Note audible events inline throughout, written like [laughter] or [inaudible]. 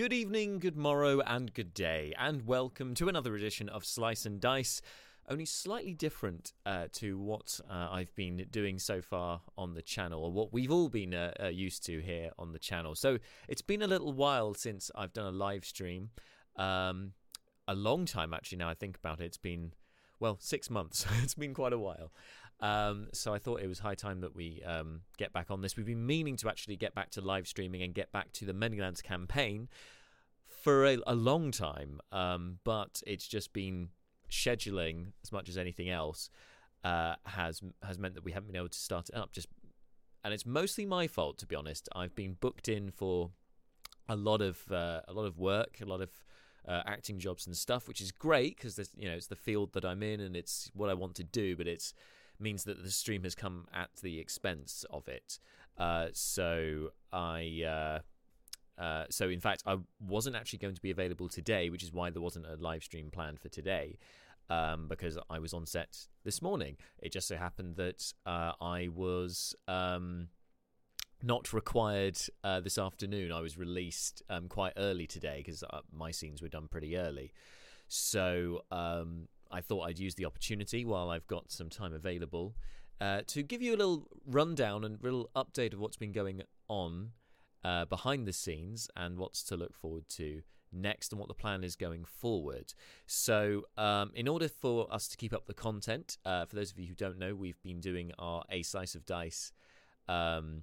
Good evening, good morrow, and good day, and welcome to another edition of Slice and Dice. Only slightly different uh, to what uh, I've been doing so far on the channel, or what we've all been uh, uh used to here on the channel. So it's been a little while since I've done a live stream. Um, a long time, actually, now I think about it. It's been well, six months. [laughs] it's been quite a while. Um, so I thought it was high time that we um, get back on this. We've been meaning to actually get back to live streaming and get back to the Many Lands campaign for a, a long time, um, but it's just been scheduling as much as anything else uh, has has meant that we haven't been able to start it up. Just and it's mostly my fault, to be honest. I've been booked in for a lot of uh, a lot of work, a lot of uh, acting jobs and stuff, which is great because you know it's the field that I'm in and it's what I want to do. But it's means that the stream has come at the expense of it. Uh, so I. Uh, uh, so in fact, I wasn't actually going to be available today, which is why there wasn't a live stream planned for today, um, because I was on set this morning. It just so happened that uh, I was um, not required uh, this afternoon. I was released um, quite early today because uh, my scenes were done pretty early. So um, I thought I'd use the opportunity while I've got some time available uh, to give you a little rundown and little update of what's been going on uh, behind the scenes and what's to look forward to next and what the plan is going forward. So, um, in order for us to keep up the content, uh, for those of you who don't know, we've been doing our A Slice of Dice. Um,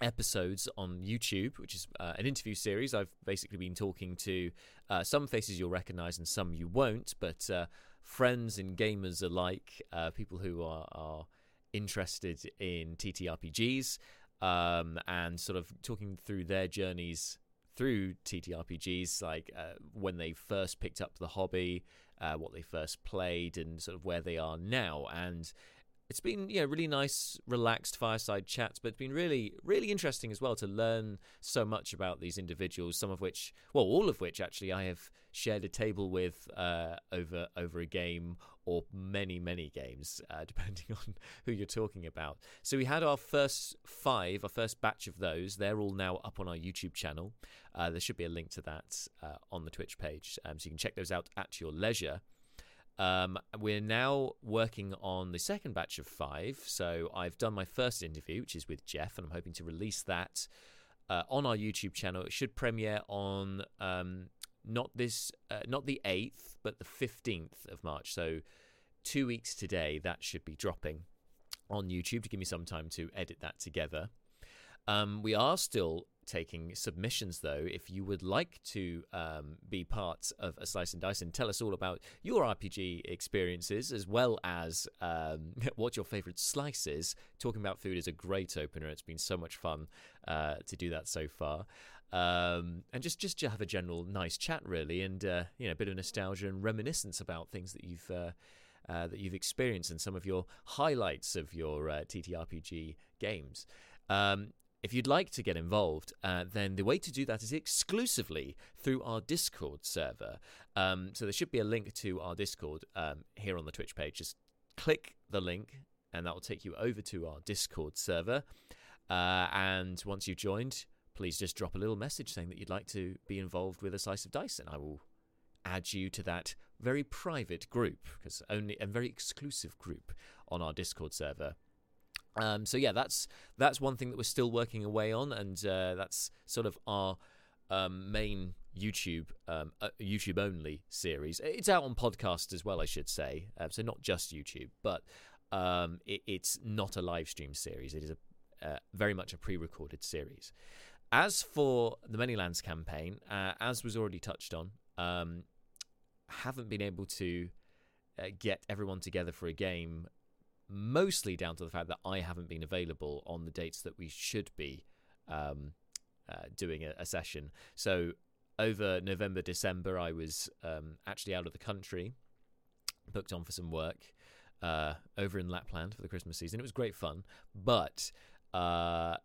episodes on YouTube, which is uh, an interview series. I've basically been talking to uh, some faces you'll recognize and some you won't, but uh, friends and gamers alike, uh, people who are, are interested in TTRPGs, um, and sort of talking through their journeys through TTRPGs, like uh, when they first picked up the hobby, uh, what they first played, and sort of where they are now. And it's been yeah really nice relaxed fireside chats but it's been really really interesting as well to learn so much about these individuals some of which well all of which actually i have shared a table with uh, over over a game or many many games uh, [laughs] depending on who you're talking about. So we had our first five our first batch of those. They're all now up on our youtube channel. Uh, there should be a link to that uh, on the twitch page. Um, so you can check those out at your leisure um, we're now working on the second batch of five. So I've done my first interview, which is with Jeff, and I'm hoping to release that uh, on our YouTube channel. It should premiere on um, not this, uh, not the eighth, but the fifteenth of March. So two weeks today, that should be dropping on YouTube to give me some time to edit that together. Um, we are still taking submissions, though. If you would like to um, be part of a Slice and Dice and tell us all about your RPG experiences, as well as um, [laughs] what your favorite slice is, talking about food is a great opener. It's been so much fun uh, to do that so far. Um, and just just to have a general nice chat, really, and uh, you know, a bit of nostalgia and reminiscence about things that you've uh, uh, that you've experienced and some of your highlights of your uh, TTRPG games. Um, if you'd like to get involved, uh, then the way to do that is exclusively through our Discord server. Um, so there should be a link to our Discord um, here on the Twitch page. Just click the link, and that will take you over to our Discord server. Uh, and once you've joined, please just drop a little message saying that you'd like to be involved with a slice of dice, and I will add you to that very private group, because only a very exclusive group on our Discord server. Um, so yeah, that's that's one thing that we're still working away on, and uh, that's sort of our um, main YouTube um, uh, YouTube only series. It's out on podcast as well, I should say. Uh, so not just YouTube, but um, it, it's not a live stream series. It is a uh, very much a pre-recorded series. As for the Many Lands campaign, uh, as was already touched on, um, haven't been able to uh, get everyone together for a game mostly down to the fact that I haven't been available on the dates that we should be um, uh, doing a, a, session. So over November, December, I was um, actually out of the country, booked on for some work uh, over in Lapland for the Christmas season. It was great fun, but uh,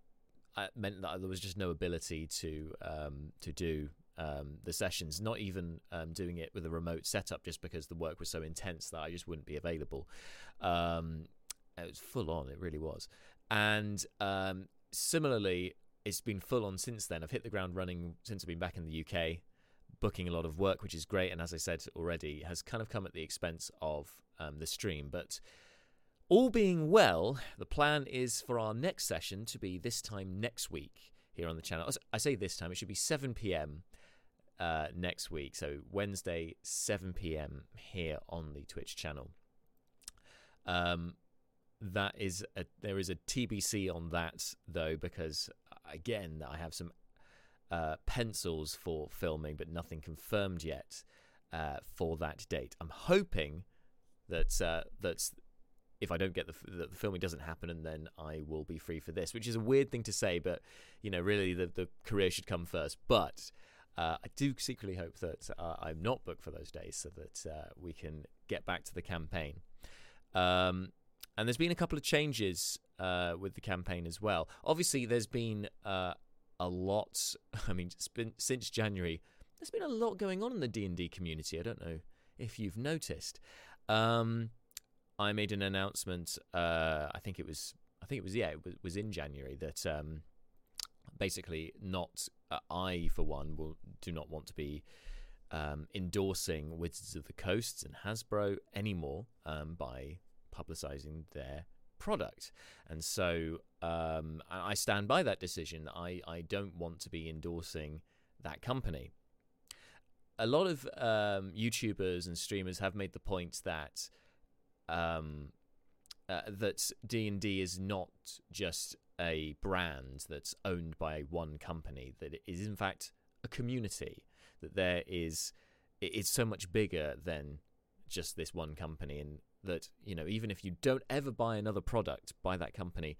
it meant that there was just no ability to um, to do um, the sessions, not even um, doing it with a remote setup, just because the work was so intense that I just wouldn't be available. Um, it was full on, it really was. And um, similarly, it's been full on since then. I've hit the ground running since I've been back in the UK, booking a lot of work, which is great. And as I said already, has kind of come at the expense of um, the stream. But all being well, the plan is for our next session to be this time next week here on the channel. I say this time, it should be 7 p.m. Uh, next week. So Wednesday, 7 p.m. here on the Twitch channel. Um, that is a, there is a TBC on that though because again I have some uh, pencils for filming but nothing confirmed yet uh, for that date. I'm hoping that uh, that's if I don't get the, the, the filming doesn't happen and then I will be free for this, which is a weird thing to say, but you know really the the career should come first. But uh, I do secretly hope that uh, I'm not booked for those days so that uh, we can get back to the campaign. Um, and there's been a couple of changes uh, with the campaign as well. Obviously, there's been uh, a lot. [laughs] I mean, been, since January, there's been a lot going on in the D and D community. I don't know if you've noticed. Um, I made an announcement. Uh, I think it was. I think it was. Yeah, it was, was in January that um, basically not. Uh, I, for one, will do not want to be um, endorsing Wizards of the Coast and Hasbro anymore um, by publicizing their product. And so um, I stand by that decision. I, I don't want to be endorsing that company. A lot of um, YouTubers and streamers have made the point that um, uh, that D and D is not just a brand that's owned by one company. That it is in fact a community. That there is it's so much bigger than just this one company, and that you know even if you don't ever buy another product by that company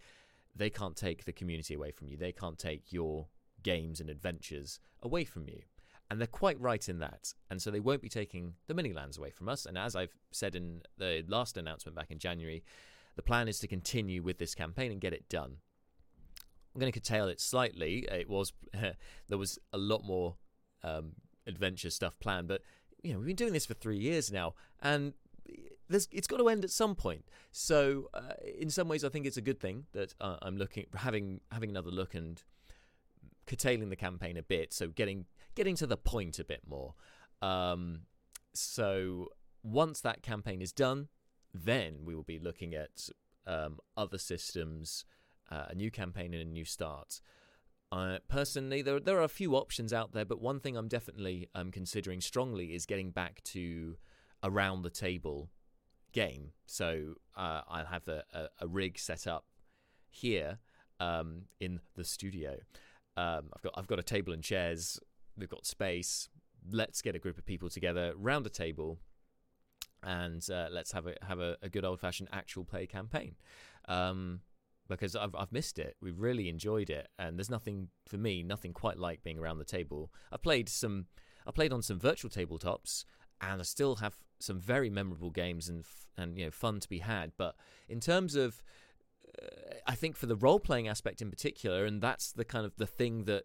they can't take the community away from you. They can't take your games and adventures away from you. And they're quite right in that. And so they won't be taking the many lands away from us. And as i've said in the last announcement back in january the plan is to continue with this campaign and get it done. I'm going to curtail it slightly. It was [laughs] there was a lot more um, adventure stuff planned but you know we've been doing this for three years now and there's, it's got to end at some point. So, uh, in some ways, I think it's a good thing that uh, I'm looking having having another look and curtailing the campaign a bit. So, getting getting to the point a bit more. Um, so, once that campaign is done, then we will be looking at um, other systems, uh, a new campaign, and a new start. Uh, personally, there there are a few options out there, but one thing I'm definitely um, considering strongly is getting back to around the table game. So uh, I'll have a, a, a, rig set up here um, in the studio. Um, I've got I've got a table and chairs. We've got space. Let's get a group of people together round a table, and uh, let's have a have a, a good old fashioned actual play campaign. Um, because I've I've missed it. We've really enjoyed it, and there's nothing for me, nothing quite like being around the table. I played some, I played on some virtual tabletops, and I still have some very memorable games and and you know fun to be had. But in terms of, uh, I think for the role playing aspect in particular, and that's the kind of the thing that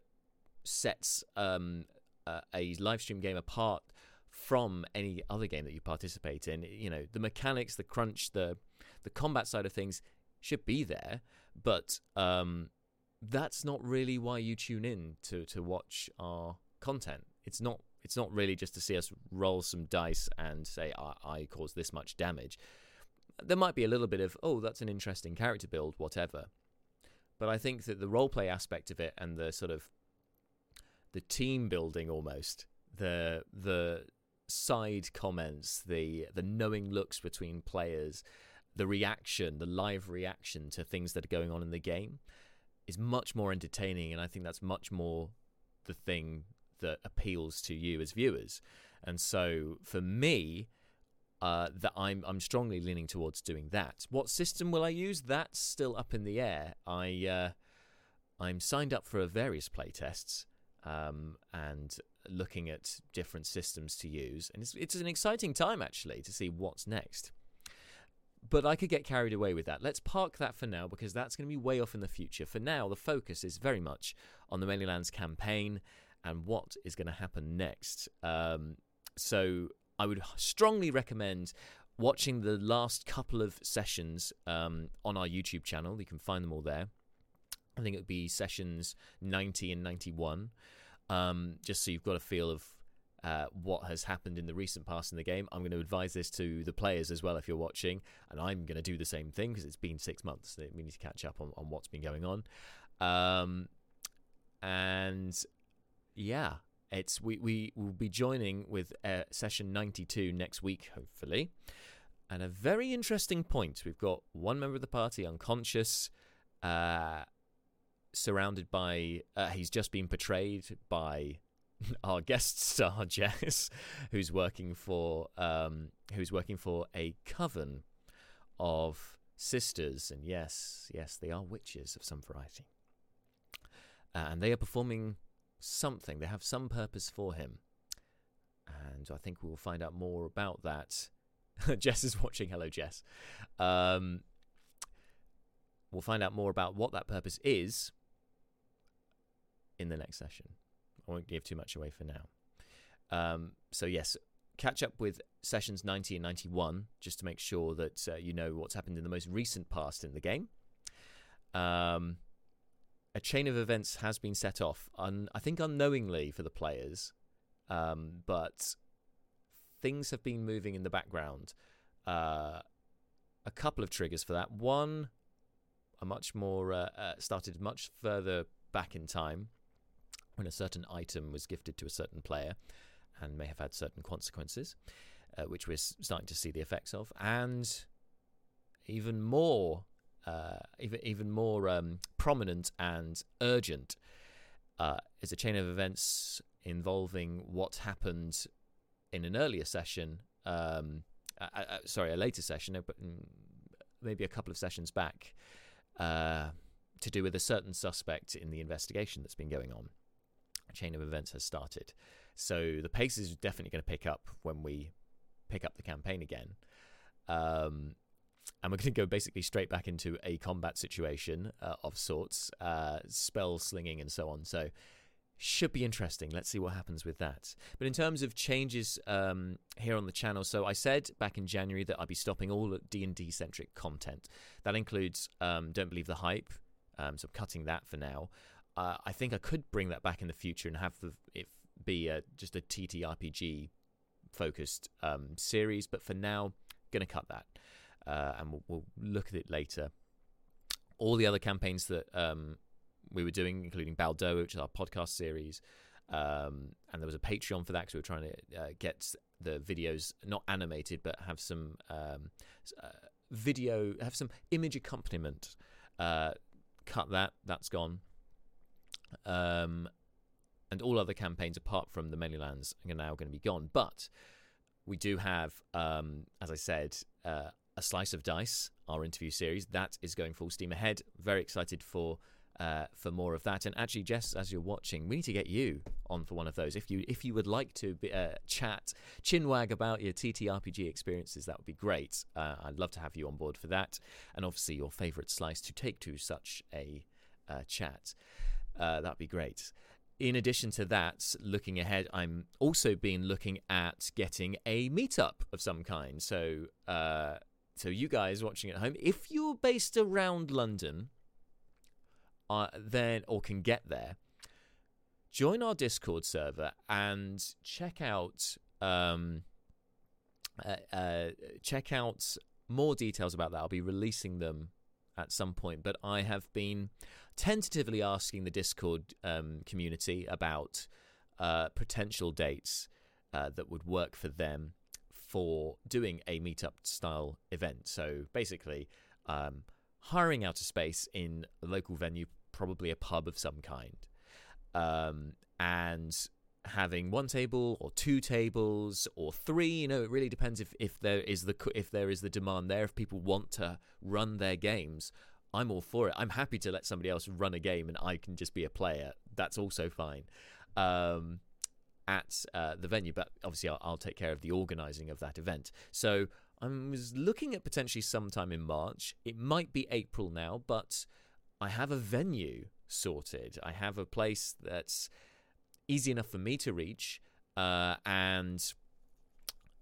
sets um, uh, a live stream game apart from any other game that you participate in. You know, the mechanics, the crunch, the the combat side of things should be there, but um, that's not really why you tune in to to watch our content. It's not it's not really just to see us roll some dice and say, I, I caused this much damage. There might be a little bit of, oh, that's an interesting character build, whatever. But I think that the roleplay aspect of it and the sort of the team building almost, the the side comments, the the knowing looks between players, the reaction, the live reaction to things that are going on in the game is much more entertaining and I think that's much more the thing that appeals to you as viewers. And so for me, uh, that I'm I'm strongly leaning towards doing that. What system will I use? That's still up in the air. I uh, I'm signed up for various playtests um, and looking at different systems to use, and it's it's an exciting time actually to see what's next. But I could get carried away with that. Let's park that for now because that's going to be way off in the future. For now, the focus is very much on the Many Lands campaign and what is going to happen next. Um, so I would strongly recommend watching the last couple of sessions um, on our YouTube channel. You can find them all there. I think it would be sessions 90 and 91, um, just so you've got a feel of uh, what has happened in the recent past in the game. I'm going to advise this to the players as well if you're watching, and I'm going to do the same thing because it's been six months. So we need to catch up on, on what's been going on. Um, and yeah, it's we, we will be joining with uh, session 92 next week, hopefully. And a very interesting point we've got one member of the party unconscious. Uh, surrounded by uh, he's just been portrayed by [laughs] our guest star [laughs] Jess, who's working for um, who's working for a coven of sisters, and yes, yes, they are witches of some variety, uh, and they are performing something. They have some purpose for him, and I think we'll find out more about that. [laughs] Jess is watching. Hello, Jess. Um, we'll find out more about what that purpose is in the next session. I won't give too much away for now. Um, so, yes, catch up with sessions 90 and 91 just to make sure that uh, you know what's happened in the most recent past in the game. Um, a chain of events has been set off, un- I think unknowingly for the players, um, but things have been moving in the background. Uh, a couple of triggers for that. One, a much more uh, uh, started much further back in time when a certain item was gifted to a certain player and may have had certain consequences, uh, which we're starting to see the effects of, and even more, uh, even even more um, prominent and urgent uh, is a chain of events involving what happened in an earlier session. Um, uh, uh, sorry, a later session, but mm, maybe a couple of sessions back, uh, to do with a certain suspect in the investigation that's been going on A chain of events has started. So the pace is definitely going to pick up when we pick up the campaign again. Um, and we're going to go basically straight back into a combat situation uh, of sorts, uh, spell slinging and so on. So should be interesting. Let's see what happens with that. But in terms of changes um, here on the channel, so I said back in January that I'd be stopping all D and D centric content. That includes um, Don't Believe the Hype. Um, so I'm cutting that for now uh, I think I could bring that back in the future and have the, it be a, just a TTRPG focused um, series. But for now, going to cut that, uh, and we'll, we'll, look at it later. All the other campaigns that um, we were doing, including Baldo, which is our podcast series, um, and there was a Patreon for that because we were trying to uh, get the videos not animated but have some um, uh, video, have some image accompaniment. Uh, cut that. That's gone. Um, and all other campaigns apart from the many lands are now going to be gone. But we do have, um, as I said, uh, a slice of dice, our interview series that is going full steam ahead. Very excited for uh, for more of that. And actually, Jess, as you're watching, we need to get you on for one of those. If you if you would like to be, uh, chat, chinwag about your TTRPG experiences, that would be great. Uh, I'd love to have you on board for that, and obviously your favourite slice to take to such a uh, chat uh, that'd be great. In addition to that, looking ahead, I'm also been looking at getting a meetup of some kind. So, uh, so you guys watching at home, if you're based around London, uh, then or can get there, join our Discord server and check out um, uh, uh, check out more details about that. I'll be releasing them at some point, but I have been tentatively asking the Discord um, community about uh, potential dates uh, that would work for them for doing a meetup style event. So basically, um, hiring out a space in a local venue, probably a pub of some kind, um, and having one table or two tables or three you know it really depends if, if there is the if there is the demand there if people want to run their games I'm all for it. I'm happy to let somebody else run a game and I can just be a player. That's also fine. Um, at uh, the venue, but obviously I'll, I'll, take care of the organising of that event. So I was looking at potentially sometime in March. It might be April now, but I have a venue sorted. I have a place that's easy enough for me to reach, uh, and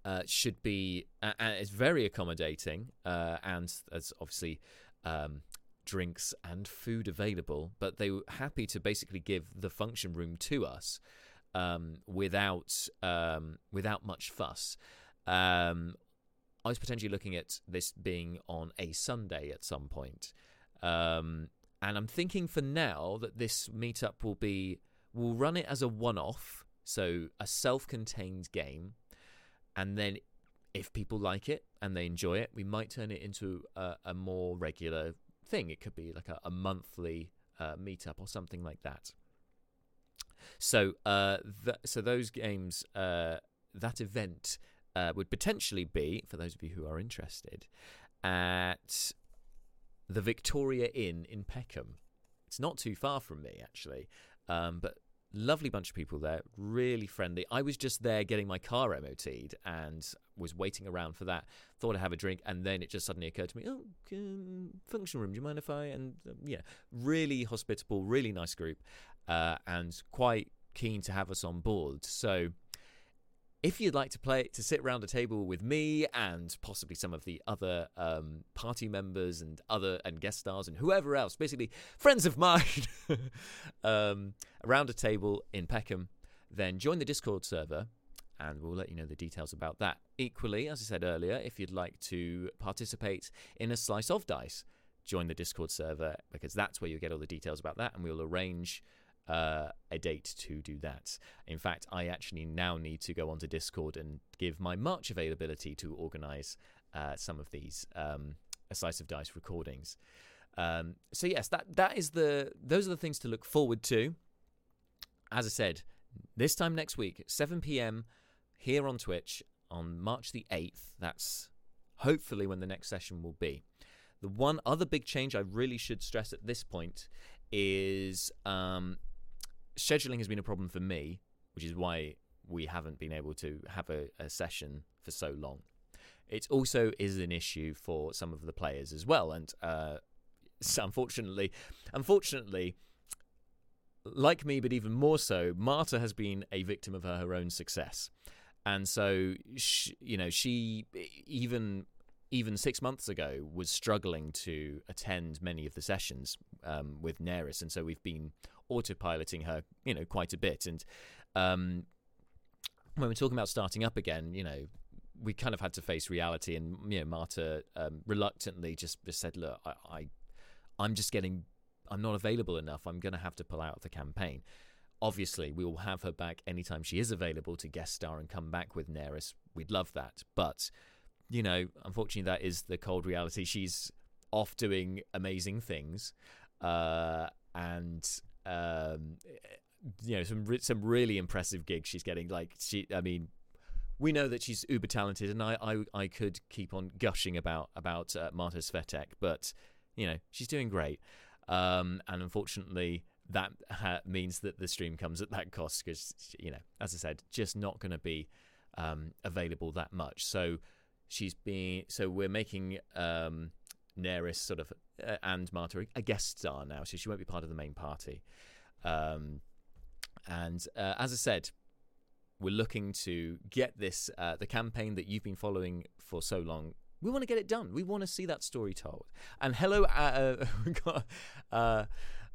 uh, should be, and it's very accommodating, uh, and as obviously um, drinks and food available, but they were happy to basically give the function room to us um, without um, without much fuss. Um, I was potentially looking at this being on a Sunday at some point. Um, and I'm thinking for now that this meetup will be we'll run it as a one-off, so a self-contained game, and then if people like it and they enjoy it, we might turn it into a, a more regular thing. It could be like a, a monthly uh, meetup or something like that. So, uh, th- so those games, uh, that event uh, would potentially be, for those of you who are interested, at the Victoria Inn in Peckham. It's not too far from me, actually, um, but lovely bunch of people there, really friendly. I was just there getting my car MOT'd and was waiting around for that. Thought I'd have a drink, and then it just suddenly occurred to me, oh, um, function room, do you mind if I? And um, yeah, really hospitable, really nice group, uh, and quite keen to have us on board. So if you'd like to play to sit around a table with me and possibly some of the other um, party members and other and guest stars and whoever else, basically friends of mine, [laughs] um, around a table in Peckham, then join the Discord server and we'll let you know the details about that. Equally, as I said earlier, if you'd like to participate in a slice of dice, join the Discord server because that's where you'll get all the details about that and we'll arrange uh, a date to do that. In fact, I actually now need to go onto Discord and give my March availability to organize uh, some of these um, a slice of dice recordings. Um, so yes, that that is the those are the things to look forward to. As I said, this time next week, 7 p.m. here on Twitch on March the 8th. That's hopefully when the next session will be. The one other big change I really should stress at this point is um, scheduling has been a problem for me, which is why we haven't been able to have a, a session for so long. It also is an issue for some of the players as well, and uh, [laughs] so unfortunately, unfortunately, like me, but even more so, Marta has been a victim of her, her own success, and so she, you know she even even six months ago was struggling to attend many of the sessions um, with Neris, and so we've been autopiloting her, you know, quite a bit. And um, when we're talking about starting up again, you know, we kind of had to face reality. And you know, Marta um, reluctantly just, just said, "Look, I, I, I'm just getting, I'm not available enough. I'm going to have to pull out of the campaign." Obviously, we will have her back anytime she is available to guest star and come back with Neris. We'd love that, but you know, unfortunately, that is the cold reality. She's off doing amazing things, uh, and um, you know some re- some really impressive gigs she's getting. Like she, I mean, we know that she's uber talented, and I I, I could keep on gushing about about uh, Marta Svetek, but you know she's doing great. Um, and unfortunately, that ha- means that the stream comes at that cost because you know, as I said, just not going to be um, available that much. So she's being so we're making um, Neris sort of uh, and Marta a guest star now, so she won't be part of the main party. Um, and uh, as I said, we're looking to get this uh, the campaign that you've been following for so long. We want to get it done. We want to see that story told. And hello, uh, uh, [laughs] uh,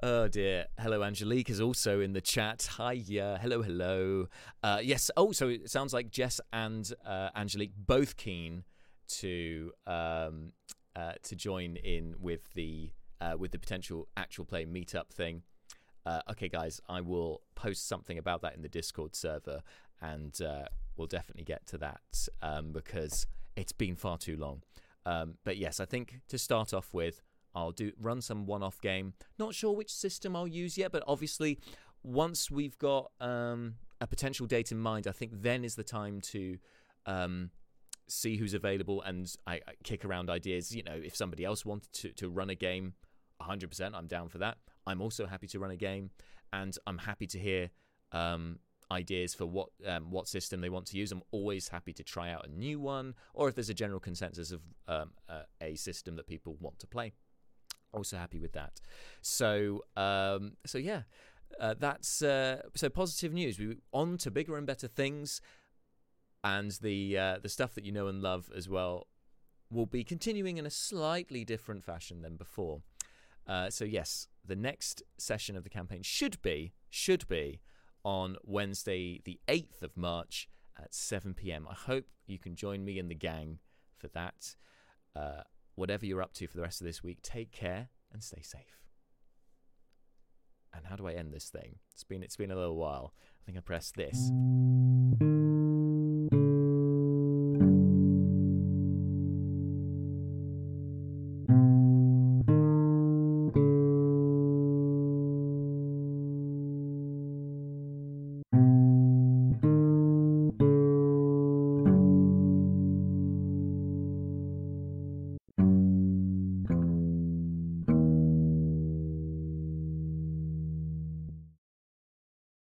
oh dear, hello, Angelique is also in the chat. Hi, yeah, hello, hello. Uh, yes. Oh, so it sounds like Jess and Angelique both keen to um, uh, to join in with the uh, with the potential actual play meetup thing. Uh, okay, guys, I will post something about that in the Discord server, and uh, we'll definitely get to that um, because it's been far too long. Um, but yes, I think to start off with, I'll do run some one-off game. Not sure which system I'll use yet, but obviously, once we've got um, a potential date in mind, I think then is the time to um, see who's available and I, I, kick around ideas. You know, if somebody else wanted to, to run a game, 100%, I'm down for that. I'm also happy to run a game, and I'm happy to hear um, ideas for what um, what system they want to use. I'm always happy to try out a new one, or if there's a general consensus of um, uh, a system that people want to play. Also happy with that. So um, so yeah, uh, that's uh, so positive news. We on to bigger and better things and the uh, the stuff that you know and love as well will be continuing in a slightly different fashion than before. Uh, so yes, the next session of the campaign should be should be on Wednesday, the eighth of March at seven p.m. I hope you can join me and the gang for that. Uh, whatever you're up to for the rest of this week, take care and stay safe. And how do I end this thing? It's been it's been a little while. I think I pressed this.